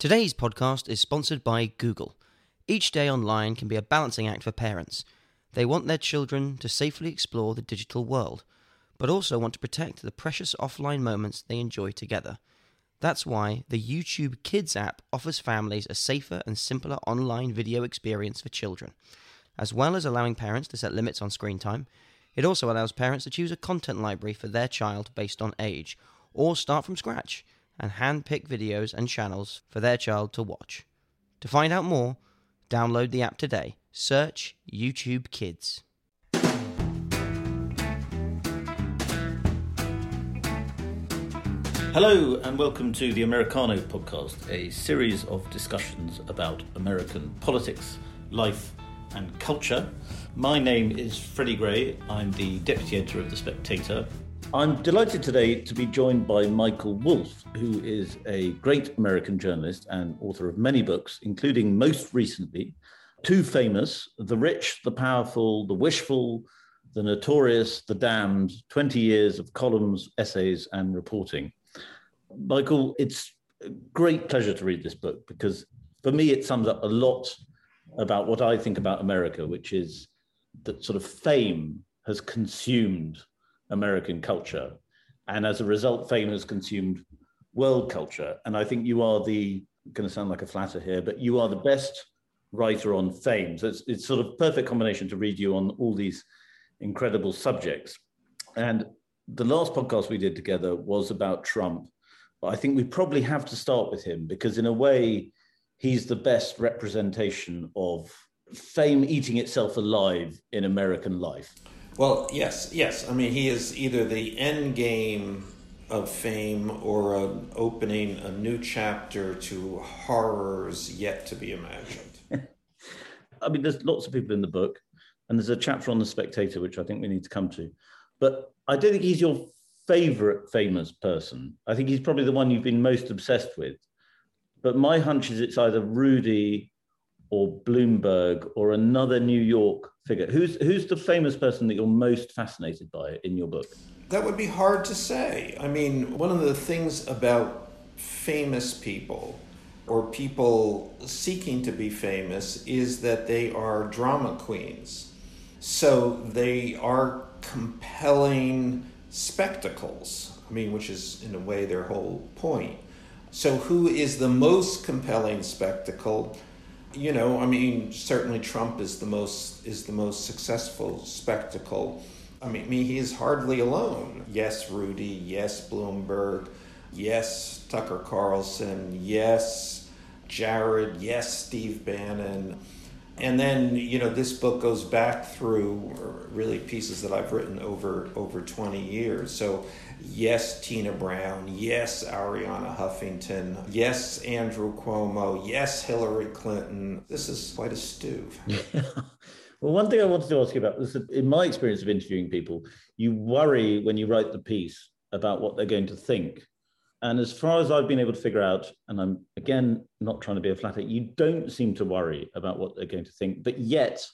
Today's podcast is sponsored by Google. Each day online can be a balancing act for parents. They want their children to safely explore the digital world, but also want to protect the precious offline moments they enjoy together. That's why the YouTube Kids app offers families a safer and simpler online video experience for children. As well as allowing parents to set limits on screen time, it also allows parents to choose a content library for their child based on age, or start from scratch and hand-pick videos and channels for their child to watch. To find out more, download the app today. Search YouTube Kids. Hello, and welcome to the Americano podcast, a series of discussions about American politics, life, and culture. My name is Freddie Gray. I'm the deputy editor of The Spectator. I'm delighted today to be joined by Michael Wolff, who is a great American journalist and author of many books, including most recently Too Famous The Rich, the Powerful, the Wishful, the Notorious, the Damned 20 years of columns, essays, and reporting. Michael, it's a great pleasure to read this book because for me it sums up a lot about what I think about America, which is that sort of fame has consumed American culture. And as a result, fame has consumed world culture. And I think you are the, going to sound like a flatter here, but you are the best writer on fame. So it's, it's sort of perfect combination to read you on all these incredible subjects. And the last podcast we did together was about Trump. But I think we probably have to start with him because, in a way, he's the best representation of fame eating itself alive in American life. Well, yes, yes. I mean, he is either the end game of fame or opening a new chapter to horrors yet to be imagined. I mean, there's lots of people in the book, and there's a chapter on the Spectator which I think we need to come to. But I don't think he's your favorite famous person. I think he's probably the one you've been most obsessed with. But my hunch is it's either Rudy or Bloomberg or another New York figure. Who's who's the famous person that you're most fascinated by in your book? That would be hard to say. I mean, one of the things about famous people or people seeking to be famous is that they are drama queens. So they are compelling spectacles. I mean, which is in a way their whole point. So, who is the most compelling spectacle? You know, I mean, certainly Trump is the most is the most successful spectacle. I mean, I he is hardly alone. Yes, Rudy. Yes, Bloomberg. Yes, Tucker Carlson. Yes, Jared. Yes, Steve Bannon. And then, you know, this book goes back through uh, really pieces that I've written over over 20 years. So Yes, Tina Brown. Yes, Arianna Huffington. Yes, Andrew Cuomo. Yes, Hillary Clinton. This is quite a stew. well, one thing I wanted to ask you about is that in my experience of interviewing people, you worry when you write the piece about what they're going to think. And as far as I've been able to figure out, and I'm again not trying to be a flatter, you don't seem to worry about what they're going to think, but yet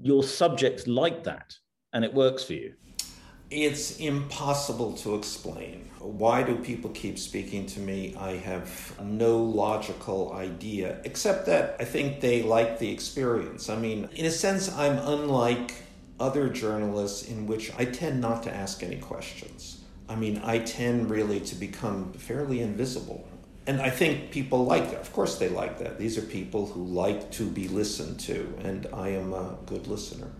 your subjects like that and it works for you. It's impossible to explain. Why do people keep speaking to me? I have no logical idea, except that I think they like the experience. I mean, in a sense, I'm unlike other journalists in which I tend not to ask any questions. I mean, I tend really to become fairly invisible. And I think people like that. Of course, they like that. These are people who like to be listened to, and I am a good listener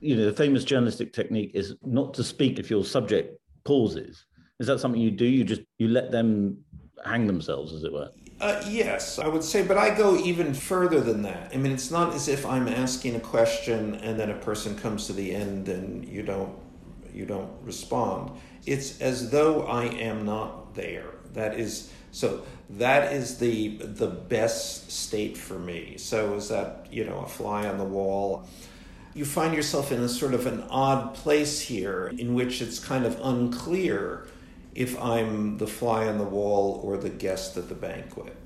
you know, the famous journalistic technique is not to speak if your subject pauses. Is that something you do? You just you let them hang themselves, as it were. Uh, yes, I would say, but I go even further than that. I mean, it's not as if I'm asking a question and then a person comes to the end and you don't you don't respond. It's as though I am not there. That is so. That is the the best state for me. So is that you know a fly on the wall you find yourself in a sort of an odd place here in which it's kind of unclear if I'm the fly on the wall or the guest at the banquet.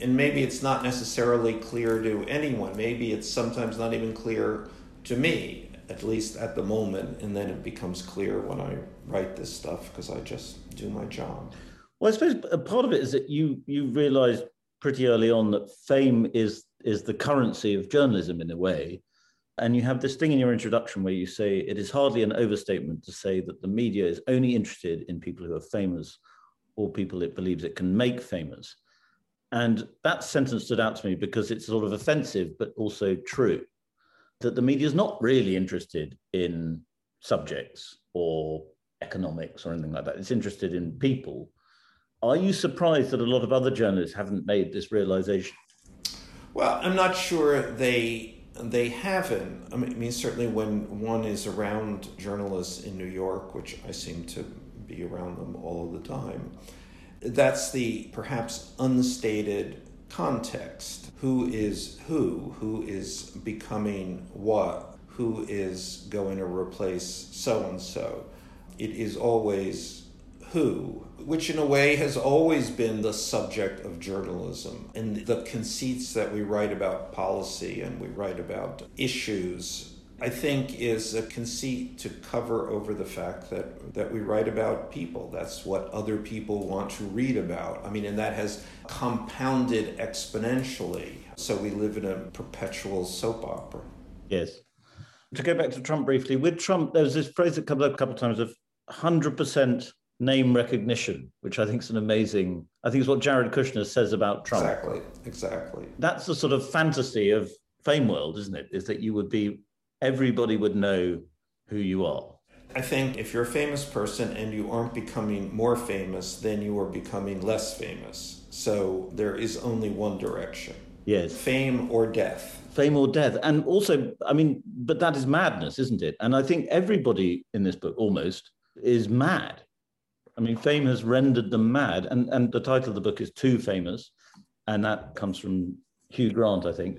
And maybe it's not necessarily clear to anyone. Maybe it's sometimes not even clear to me, at least at the moment. And then it becomes clear when I write this stuff because I just do my job. Well, I suppose uh, part of it is that you you realize pretty early on that fame is is the currency of journalism in a way. And you have this thing in your introduction where you say it is hardly an overstatement to say that the media is only interested in people who are famous or people it believes it can make famous. And that sentence stood out to me because it's sort of offensive, but also true that the media is not really interested in subjects or economics or anything like that. It's interested in people. Are you surprised that a lot of other journalists haven't made this realization? Well, I'm not sure they they haven't. I mean, I mean, certainly when one is around journalists in New York, which I seem to be around them all the time, that's the perhaps unstated context. Who is who? Who is becoming what? Who is going to replace so and so? It is always who, which in a way has always been the subject of journalism. And the conceits that we write about policy and we write about issues I think, is a conceit to cover over the fact that, that we write about people. That's what other people want to read about. I mean, and that has compounded exponentially. So we live in a perpetual soap opera. Yes. To go back to Trump briefly, with Trump, there was this phrase that comes up a couple of times of 100% name recognition, which I think is an amazing, I think is what Jared Kushner says about Trump. Exactly, exactly. That's the sort of fantasy of fame world, isn't it? Is that you would be everybody would know who you are. I think if you're a famous person and you aren't becoming more famous, then you are becoming less famous. So there is only one direction. Yes. Fame or death. Fame or death. And also, I mean, but that is madness, isn't it? And I think everybody in this book almost is mad. I mean, fame has rendered them mad. And, and the title of the book is Too Famous. And that comes from Hugh Grant, I think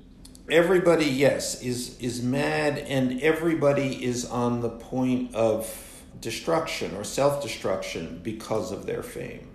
everybody yes is is mad and everybody is on the point of destruction or self-destruction because of their fame.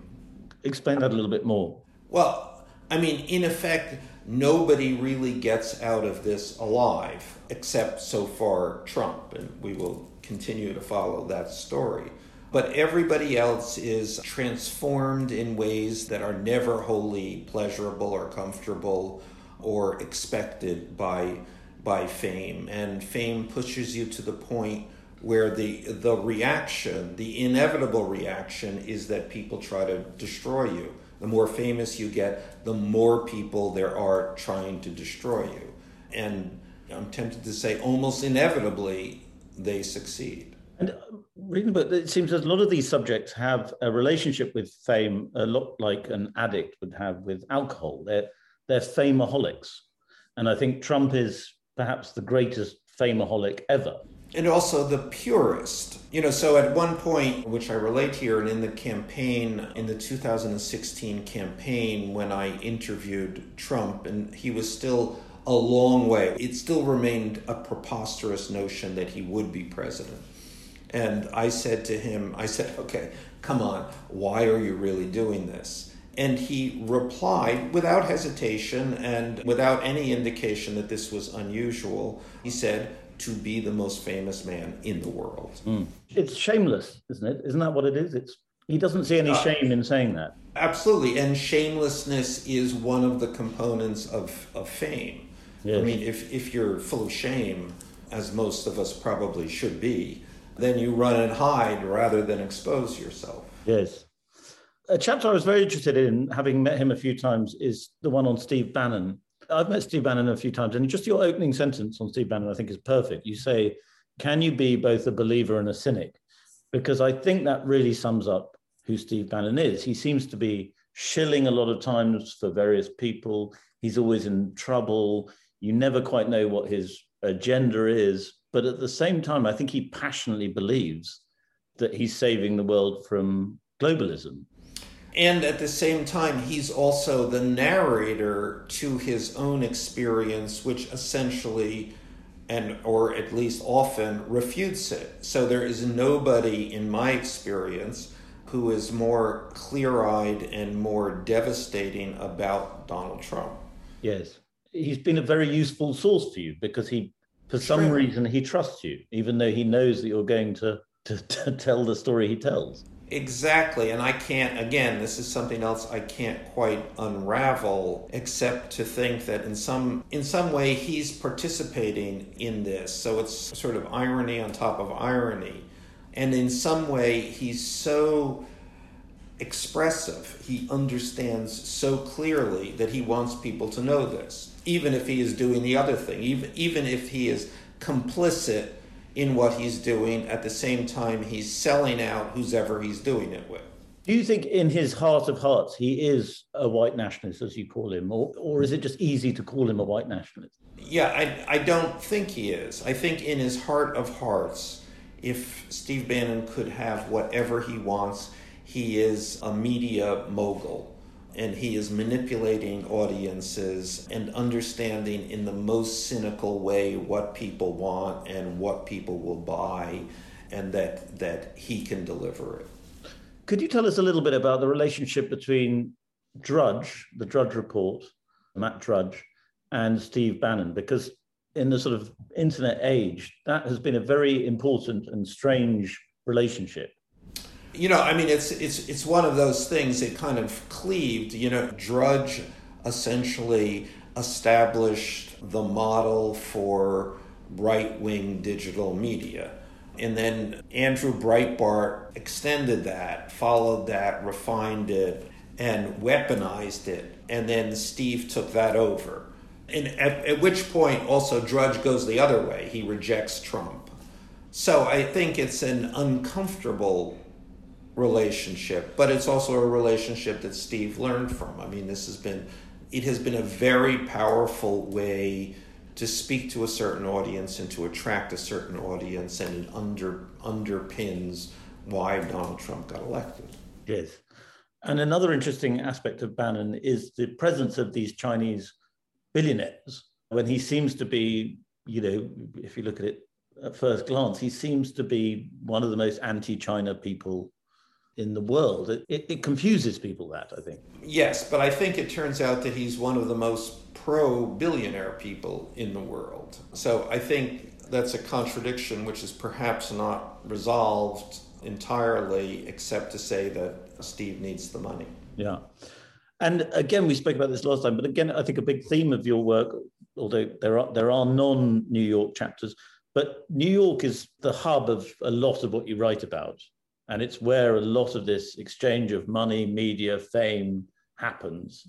Explain that a little bit more. Well i mean in effect nobody really gets out of this alive except so far trump and we will continue to follow that story. But everybody else is transformed in ways that are never wholly pleasurable or comfortable or expected by by fame. And fame pushes you to the point where the the reaction the inevitable reaction is that people try to destroy you. The more famous you get the more people there are trying to destroy you. And i'm tempted to say almost inevitably they succeed. And uh, reading book it seems that a lot of these subjects have a relationship with fame a lot like an addict would have with alcohol. They're they're fameaholics. And I think Trump is perhaps the greatest fameaholic ever. And also the purest. You know, so at one point, which I relate here, and in the campaign, in the 2016 campaign, when I interviewed Trump, and he was still a long way, it still remained a preposterous notion that he would be president. And I said to him, I said, okay, come on, why are you really doing this? And he replied without hesitation and without any indication that this was unusual. He said, to be the most famous man in the world. Mm. It's shameless, isn't it? Isn't that what it is? It's he doesn't see any uh, shame in saying that. Absolutely, and shamelessness is one of the components of, of fame. Yes. I mean, if if you're full of shame, as most of us probably should be, then you run and hide rather than expose yourself. Yes a chapter I was very interested in, having met him a few times, is the one on Steve Bannon. I've met Steve Bannon a few times, and just your opening sentence on Steve Bannon, I think, is perfect. You say, Can you be both a believer and a cynic? Because I think that really sums up who Steve Bannon is. He seems to be shilling a lot of times for various people. He's always in trouble. You never quite know what his agenda is. But at the same time, I think he passionately believes that he's saving the world from globalism and at the same time he's also the narrator to his own experience which essentially and or at least often refutes it. So there is nobody in my experience who is more clear-eyed and more devastating about Donald Trump. Yes. He's been a very useful source for you because he for some reason he trusts you even though he knows that you're going to, to, to tell the story he tells Exactly, and I can't, again, this is something else I can't quite unravel, except to think that in some, in some way he's participating in this. So it's sort of irony on top of irony. And in some way he's so expressive, he understands so clearly that he wants people to know this, even if he is doing the other thing, even, even if he is complicit in what he's doing. At the same time, he's selling out whoever he's doing it with. Do you think, in his heart of hearts, he is a white nationalist, as you call him, or, or is it just easy to call him a white nationalist? Yeah, I, I don't think he is. I think, in his heart of hearts, if Steve Bannon could have whatever he wants, he is a media mogul and he is manipulating audiences and understanding in the most cynical way what people want and what people will buy and that that he can deliver it. Could you tell us a little bit about the relationship between Drudge, the Drudge Report, Matt Drudge, and Steve Bannon? Because in the sort of internet age, that has been a very important and strange relationship you know, I mean, it's it's it's one of those things that kind of cleaved. You know, Drudge essentially established the model for right wing digital media. And then Andrew Breitbart extended that, followed that, refined it, and weaponized it. And then Steve took that over. And at, at which point, also, Drudge goes the other way. He rejects Trump. So I think it's an uncomfortable relationship, but it's also a relationship that Steve learned from. I mean, this has been it has been a very powerful way to speak to a certain audience and to attract a certain audience, and it under underpins why Donald Trump got elected. Yes. And another interesting aspect of Bannon is the presence of these Chinese billionaires when he seems to be, you know, if you look at it at first glance, he seems to be one of the most anti China people in the world. It, it, it, confuses people that, I think. Yes, but I think it turns out that he's one of the most pro billionaire people in the world. So I think that's a contradiction which is perhaps not resolved entirely, except to say that Steve needs the money. Yeah. And again, we spoke about this last time, but again, I think a big theme of your work, although there are there are non-New York chapters, but New York is the hub of a lot of what you write about. And it's where a lot of this exchange of money, media, fame happens.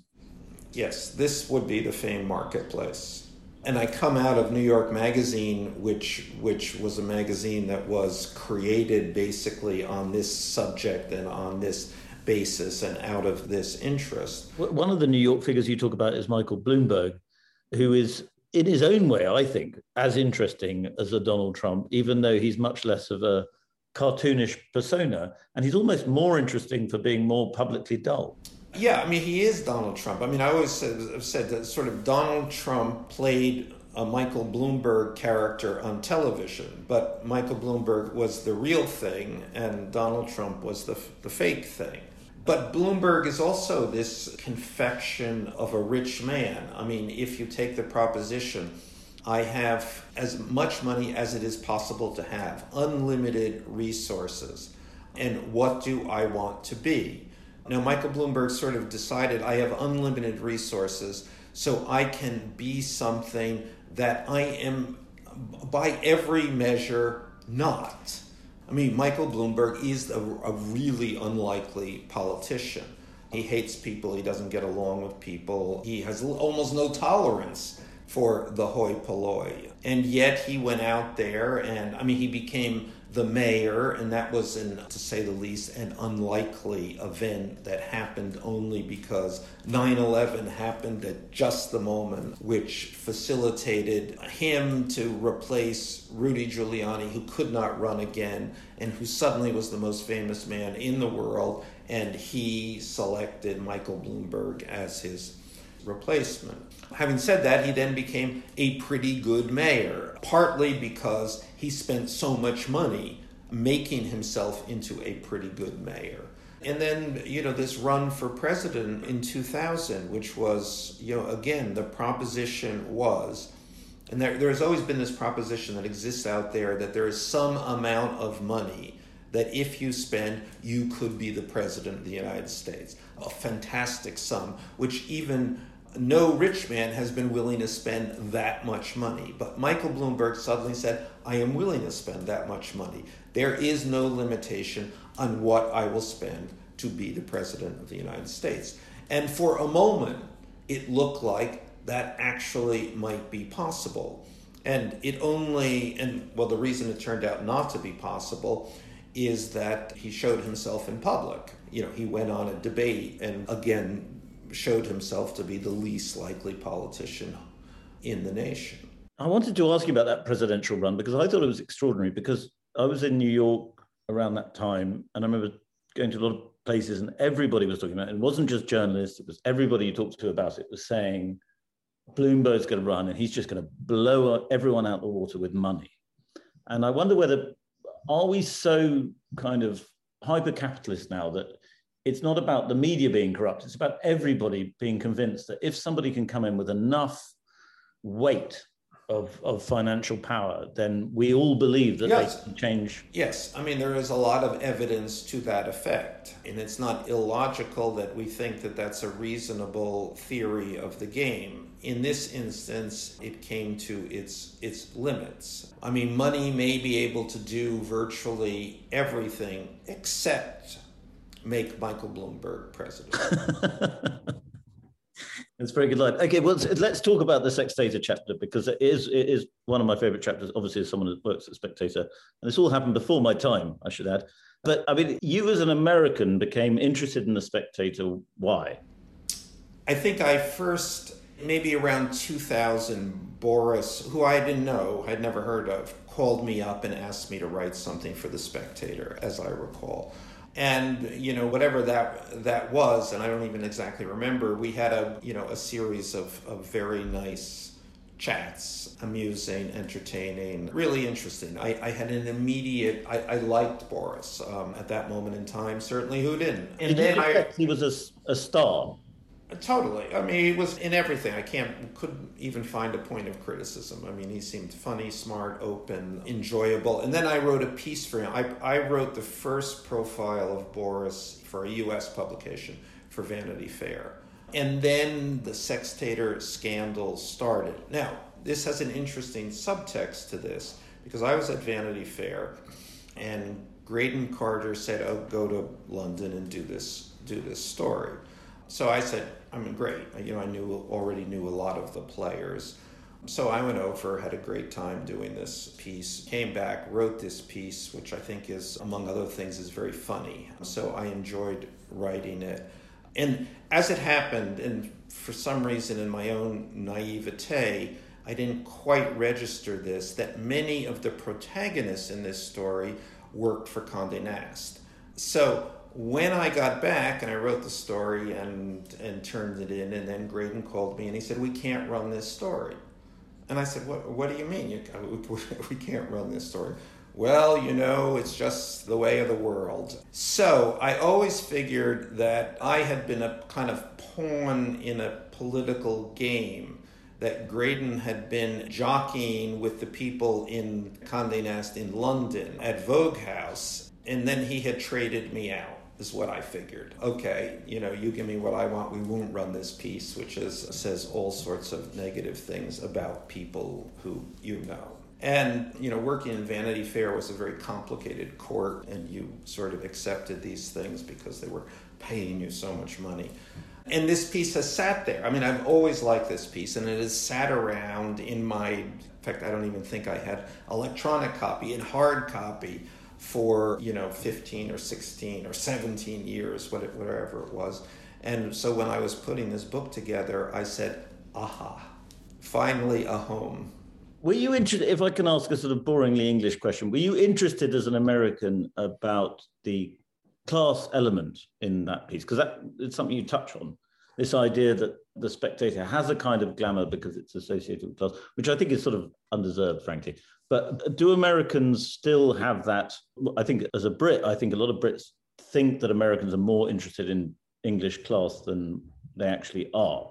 Yes, this would be the fame marketplace. And I come out of New York Magazine, which which was a magazine that was created basically on this subject and on this basis and out of this interest. One of the New York figures you talk about is Michael Bloomberg, who is in his own way, I think, as interesting as a Donald Trump, even though he's much less of a cartoonish persona, and he's almost more interesting for being more publicly dull. Yeah, I mean, he is Donald Trump. I mean, I always have said that sort of Donald Trump played a Michael Bloomberg character on television, but Michael Bloomberg was the real thing, and Donald Trump was the, the fake thing. But Bloomberg is also this confection of a rich man. I mean, if you take the proposition I have as much money as it is possible to have, unlimited resources. And what do I want to be? Now, Michael Bloomberg sort of decided I have unlimited resources, so I can be something that I am, by every measure, not. I mean, Michael Bloomberg is a, a really unlikely politician. He hates people, he doesn't get along with people, he has almost no tolerance for the hoi polloi. And yet he went out there and, I mean, he became the mayor, and that was, in, to say the least, an unlikely event that happened only because 9 11 happened at just the moment, which facilitated him to replace Rudy Giuliani, who could not run again and who suddenly was the most famous man in the world. And he selected Michael Bloomberg as his replacement. Having said that, he then became a pretty good mayor, partly because he spent so much money making himself into a pretty good mayor. And then, you know, this run for president in 2000, which was, you know, again, the proposition was, and there, there has always been this proposition that exists out there that there is some amount of money that if you spend, you could be the president of the United States. A fantastic sum, which even no rich man has been willing to spend that much money. But Michael Bloomberg suddenly said, I am willing to spend that much money. There is no limitation on what I will spend to be the president of the United States. And for a moment, it looked like that actually might be possible. And it only, and well, the reason it turned out not to be possible is that he showed himself in public. You know, he went on a debate and again showed himself to be the least likely politician in the nation. I wanted to ask you about that presidential run because I thought it was extraordinary because I was in New York around that time and I remember going to a lot of places and everybody was talking about it. It wasn't just journalists, it was everybody you talked to about it was saying Bloomberg's going to run and he's just going to blow everyone out the water with money. And I wonder whether are we so kind of hyper capitalist now that it's not about the media being corrupt, it's about everybody being convinced that if somebody can come in with enough weight of, of financial power, then we all believe that yes. they can change. Yes, I mean, there is a lot of evidence to that effect. And it's not illogical that we think that that's a reasonable theory of the game. In this instance, it came to its, its limits. I mean, money may be able to do virtually everything except make Michael Bloomberg president. It's a very good line. Okay, well, let's talk about the Spectator chapter because it is it is one of my favorite chapters. Obviously, as someone who works at Spectator, and this all happened before my time, I should add. But I mean, you as an American became interested in the Spectator. Why? I think I first, maybe around 2000, Boris, who I didn't know, I'd never heard of, called me up and asked me to write something for the Spectator, as I recall and you know whatever that that was and i don't even exactly remember we had a you know a series of, of very nice chats amusing entertaining really interesting. I, I had an immediate i, I liked boris um, at that moment in time. Certainly who didn't? And Did then I, he was a, a star Totally. I mean, he was in everything. I can't, couldn't even find a point of criticism. I mean, he seemed funny, smart, open, enjoyable. And then I wrote a piece for him. I, I wrote the first profile of Boris for a U.S. publication for Vanity Fair. And then the Sextator scandal started. Now, this has an interesting subtext to this because I was at Vanity Fair and Graydon Carter said, "Oh, go to London and do this do this story." So I said, I mean, great. You know, I knew already knew a lot of the players. So I went over, had a great time doing this piece, came back, wrote this piece, which I think is, among other things, is very funny. So I enjoyed writing it. And as it happened, and for some reason in my own naivete, I didn't quite register this, that many of the protagonists in this story worked for Condé Nast. So when I got back and I wrote the story and and turned it in, and then Graydon called me and he said, "We can't run this story." And I said, "What? What do you mean? You, we can't run this story?" Well, you know, it's just the way of the world. So I always figured that I had been a kind of pawn in a political game. That Graydon had been jockeying with the people in Condé Nast in London at Vogue House, and then he had traded me out is what I figured. Okay, you know, you give me what I want, we won't run this piece, which is says all sorts of negative things about people who you know. And you know, working in Vanity Fair was a very complicated court, and you sort of accepted these things because they were paying you so much money. And this piece has sat there. I mean, I've always liked this piece, and it has sat around in my. In fact, I don't even think I had electronic copy in hard copy for you know 15 or 16 or 17 years whatever it was. And so when i was putting this book together i said aha finally a home. Were you interested if i can ask a sort of boringly english question were you interested as an american about the class element in that piece? Because that it's something you touch on. This idea that the spectator has a kind of glamour because it's associated with class which i think is sort of undeserved frankly but do Americans still have that? I think as a Brit, I think a lot of Brits think that Americans are more interested in English class than they actually are.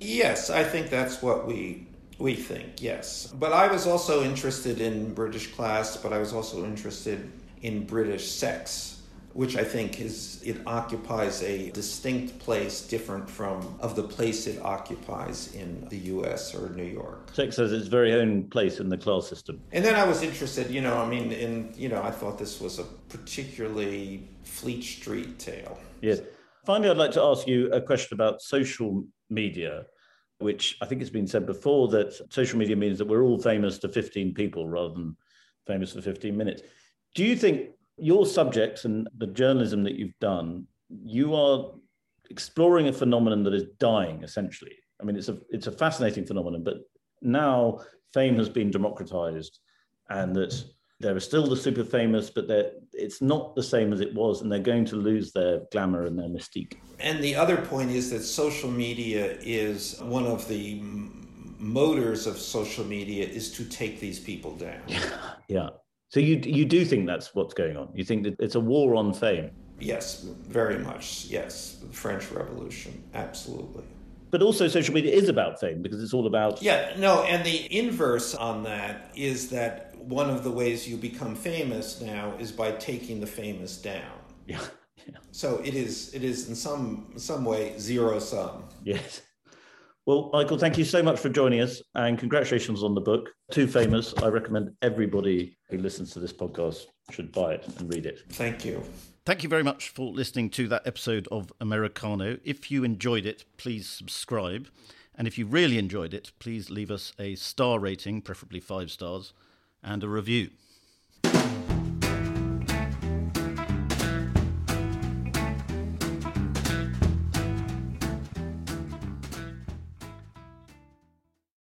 Yes, I think that's what we we think. Yes, but I was also interested in British class, but I was also interested in British sex which I think is it occupies a distinct place different from of the place it occupies in the US or New York. Sex has its very own place in the class system. And then I was interested, you know, I mean in you know, I thought this was a particularly Fleet Street tale. Yes. Finally I'd like to ask you a question about social media which I think it's been said before that social media means that we're all famous to 15 people rather than famous for 15 minutes. Do you think your subjects and the journalism that you've done, you are exploring a phenomenon that is dying essentially. I mean, it's a it's a fascinating phenomenon, but now fame has been democratized, and that there are still the super famous, but it's not the same as it was, and they're going to lose their glamour and their mystique. And the other point is that social media is one of the motors of social media is to take these people down. yeah. So you you do think that's what's going on? You think that it's a war on fame? Yes, very much. Yes, the French Revolution, absolutely. But also, social media is about fame because it's all about. Yeah, no, and the inverse on that is that one of the ways you become famous now is by taking the famous down. Yeah. yeah. So it is. It is in some some way zero sum. Yes. Well, Michael, thank you so much for joining us and congratulations on the book. Too famous. I recommend everybody who listens to this podcast should buy it and read it. Thank you. Thank you very much for listening to that episode of Americano. If you enjoyed it, please subscribe. And if you really enjoyed it, please leave us a star rating, preferably five stars, and a review.